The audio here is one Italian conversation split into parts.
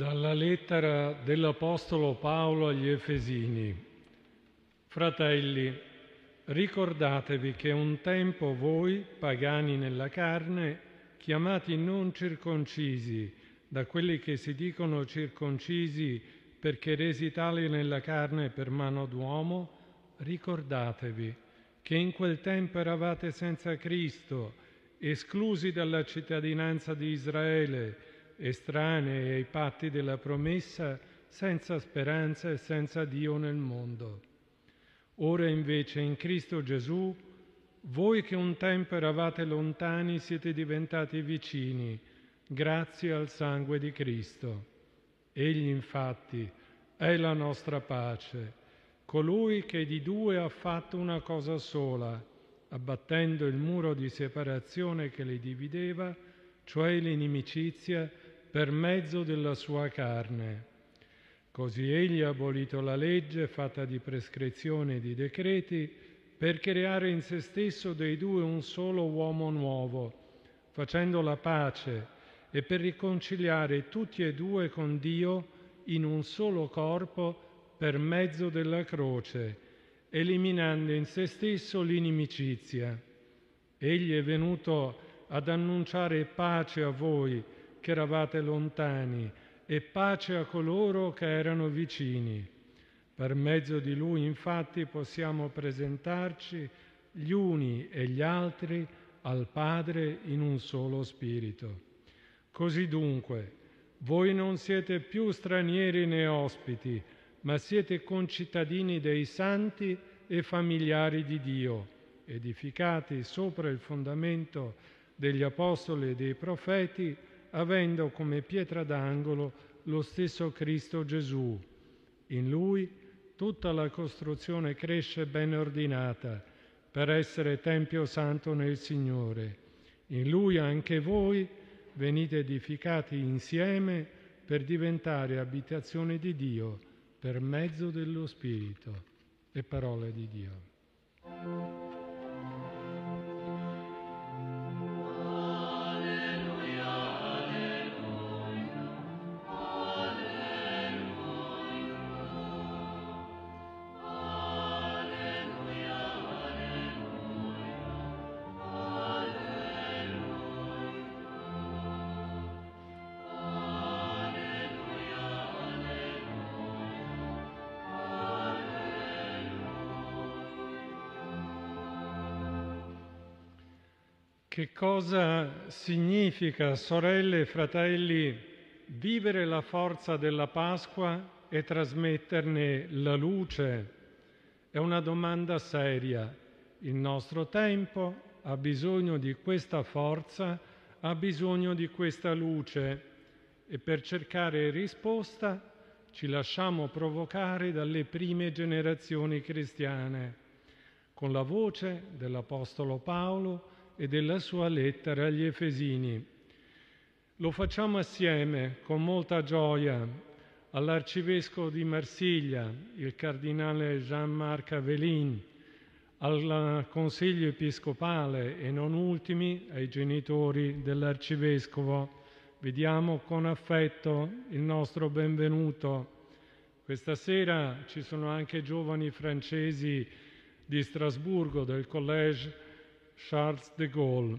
Dalla lettera dell'Apostolo Paolo agli Efesini. Fratelli, ricordatevi che un tempo voi, pagani nella carne, chiamati non circoncisi da quelli che si dicono circoncisi perché resi tali nella carne per mano d'uomo, ricordatevi che in quel tempo eravate senza Cristo, esclusi dalla cittadinanza di Israele, estranei ai patti della promessa, senza speranza e senza Dio nel mondo. Ora invece in Cristo Gesù, voi che un tempo eravate lontani siete diventati vicini, grazie al sangue di Cristo. Egli infatti è la nostra pace, colui che di due ha fatto una cosa sola, abbattendo il muro di separazione che li divideva, cioè l'inimicizia, per mezzo della sua carne. Così egli ha abolito la legge fatta di prescrizione e di decreti per creare in se stesso dei due un solo uomo nuovo, facendo la pace e per riconciliare tutti e due con Dio in un solo corpo per mezzo della croce, eliminando in se stesso l'inimicizia. Egli è venuto ad annunciare pace a voi, che eravate lontani e pace a coloro che erano vicini. Per mezzo di lui infatti possiamo presentarci gli uni e gli altri al Padre in un solo spirito. Così dunque, voi non siete più stranieri né ospiti, ma siete concittadini dei santi e familiari di Dio, edificati sopra il fondamento degli apostoli e dei profeti, avendo come pietra d'angolo lo stesso Cristo Gesù. In Lui tutta la costruzione cresce ben ordinata per essere Tempio Santo nel Signore. In Lui anche voi venite edificati insieme per diventare abitazione di Dio per mezzo dello Spirito. Le parole di Dio. Che cosa significa, sorelle e fratelli, vivere la forza della Pasqua e trasmetterne la luce? È una domanda seria. Il nostro tempo ha bisogno di questa forza, ha bisogno di questa luce e per cercare risposta ci lasciamo provocare dalle prime generazioni cristiane, con la voce dell'Apostolo Paolo, e della sua lettera agli Efesini. Lo facciamo assieme con molta gioia all'arcivescovo di Marsiglia, il cardinale Jean-Marc Avelin, al Consiglio episcopale e non ultimi ai genitori dell'arcivescovo. Vediamo con affetto il nostro benvenuto. Questa sera ci sono anche giovani francesi di Strasburgo, del Collège Charles de Gaulle.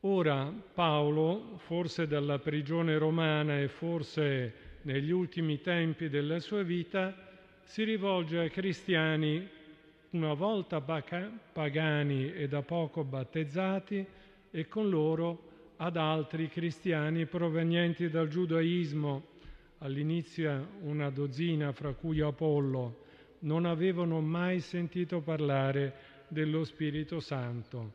Ora Paolo, forse dalla prigione romana e forse negli ultimi tempi della sua vita, si rivolge ai cristiani una volta pagani e da poco battezzati e con loro ad altri cristiani provenienti dal giudaismo, all'inizio una dozzina fra cui Apollo, non avevano mai sentito parlare dello Spirito Santo,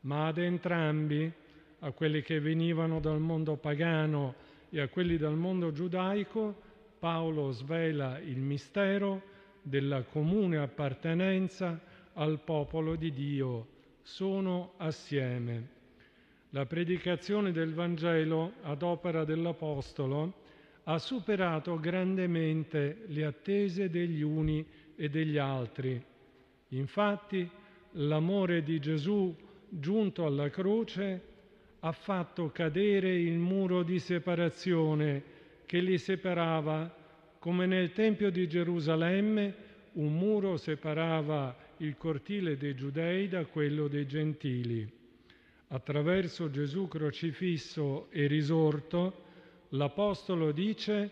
ma ad entrambi, a quelli che venivano dal mondo pagano e a quelli dal mondo giudaico, Paolo svela il mistero della comune appartenenza al popolo di Dio. Sono assieme. La predicazione del Vangelo ad opera dell'Apostolo ha superato grandemente le attese degli uni e degli altri. Infatti, l'amore di Gesù giunto alla croce ha fatto cadere il muro di separazione che li separava, come nel Tempio di Gerusalemme un muro separava il cortile dei giudei da quello dei gentili. Attraverso Gesù crocifisso e risorto, l'Apostolo dice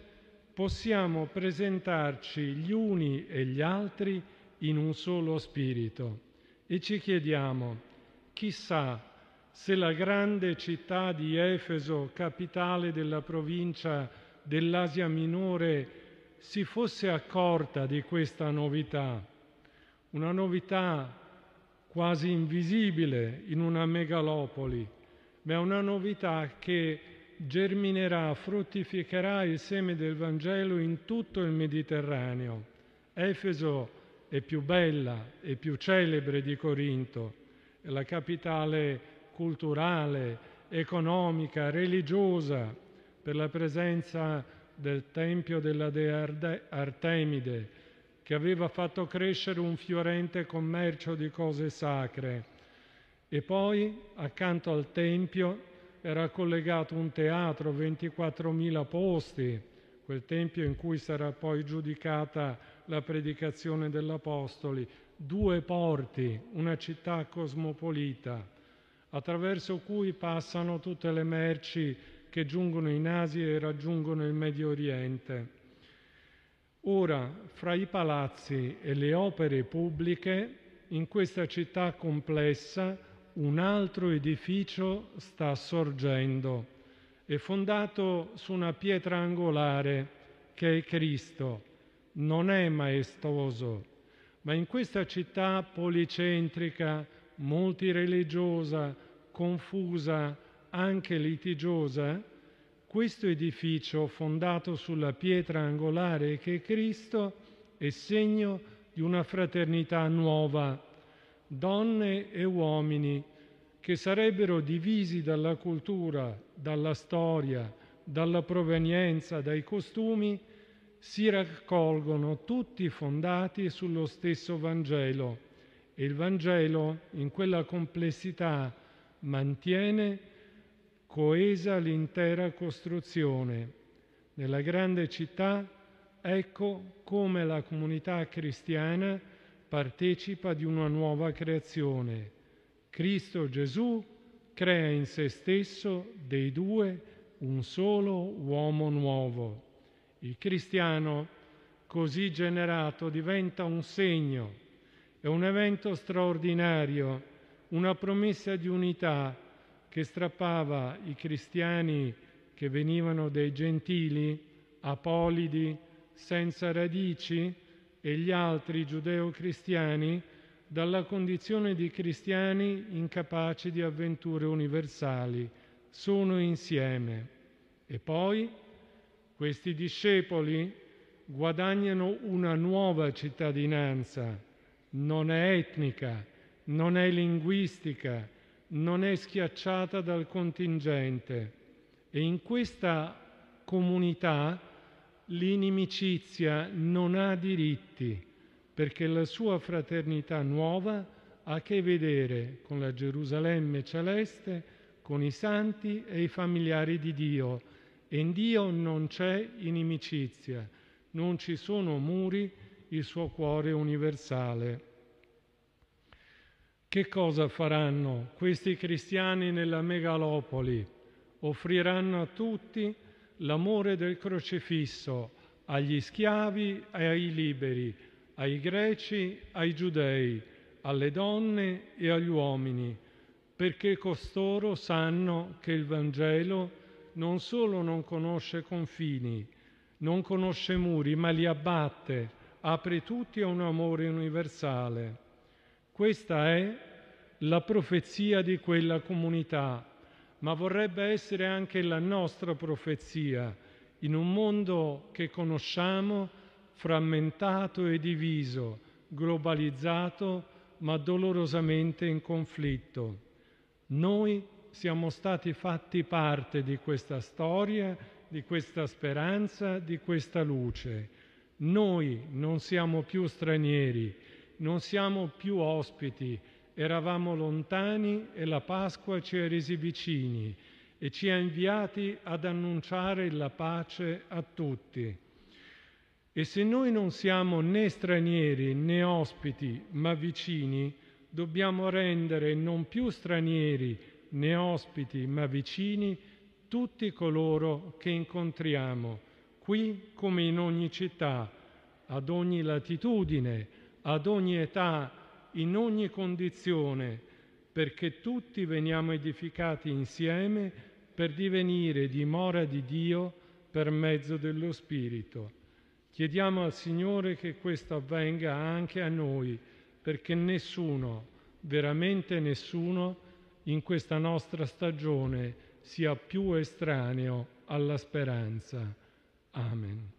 possiamo presentarci gli uni e gli altri in un solo spirito e ci chiediamo, chissà se la grande città di Efeso, capitale della provincia dell'Asia Minore, si fosse accorta di questa novità, una novità quasi invisibile in una megalopoli, ma una novità che germinerà, fruttificherà il seme del Vangelo in tutto il Mediterraneo. Efeso è più bella e più celebre di Corinto, la capitale culturale, economica, religiosa, per la presenza del Tempio della Dea Artemide, che aveva fatto crescere un fiorente commercio di cose sacre. E poi, accanto al Tempio, era collegato un teatro, 24.000 posti, quel Tempio in cui sarà poi giudicata la predicazione degli Apostoli, due porti, una città cosmopolita attraverso cui passano tutte le merci che giungono in Asia e raggiungono il Medio Oriente. Ora, fra i palazzi e le opere pubbliche, in questa città complessa un altro edificio sta sorgendo. È fondato su una pietra angolare che è Cristo. Non è maestoso, ma in questa città policentrica, multireligiosa, confusa, anche litigiosa, questo edificio fondato sulla pietra angolare che è Cristo è segno di una fraternità nuova, donne e uomini che sarebbero divisi dalla cultura, dalla storia, dalla provenienza, dai costumi, si raccolgono tutti fondati sullo stesso Vangelo e il Vangelo in quella complessità mantiene coesa l'intera costruzione. Nella grande città ecco come la comunità cristiana partecipa di una nuova creazione. Cristo Gesù crea in se stesso dei due un solo uomo nuovo. Il cristiano così generato diventa un segno, è un evento straordinario una promessa di unità che strappava i cristiani che venivano dai gentili, apolidi, senza radici, e gli altri giudeo-cristiani dalla condizione di cristiani incapaci di avventure universali. Sono insieme. E poi questi discepoli guadagnano una nuova cittadinanza, non è etnica, non è linguistica, non è schiacciata dal contingente. E in questa comunità l'inimicizia non ha diritti perché la sua fraternità nuova ha a che vedere con la Gerusalemme celeste, con i santi e i familiari di Dio in Dio non c'è inimicizia, non ci sono muri, il suo cuore universale. Che cosa faranno questi cristiani nella megalopoli? Offriranno a tutti l'amore del crocifisso, agli schiavi e ai liberi, ai greci, ai giudei, alle donne e agli uomini, perché costoro sanno che il Vangelo non solo non conosce confini, non conosce muri, ma li abbatte, apre tutti a un amore universale. Questa è la profezia di quella comunità, ma vorrebbe essere anche la nostra profezia in un mondo che conosciamo frammentato e diviso, globalizzato ma dolorosamente in conflitto. Noi siamo stati fatti parte di questa storia, di questa speranza, di questa luce. Noi non siamo più stranieri, non siamo più ospiti, eravamo lontani e la Pasqua ci è resi vicini e ci ha inviati ad annunciare la pace a tutti. E se noi non siamo né stranieri né ospiti, ma vicini, dobbiamo rendere non più stranieri né ospiti, ma vicini tutti coloro che incontriamo, qui come in ogni città, ad ogni latitudine, ad ogni età, in ogni condizione, perché tutti veniamo edificati insieme per divenire dimora di Dio per mezzo dello Spirito. Chiediamo al Signore che questo avvenga anche a noi, perché nessuno, veramente nessuno, in questa nostra stagione sia più estraneo alla speranza. Amen.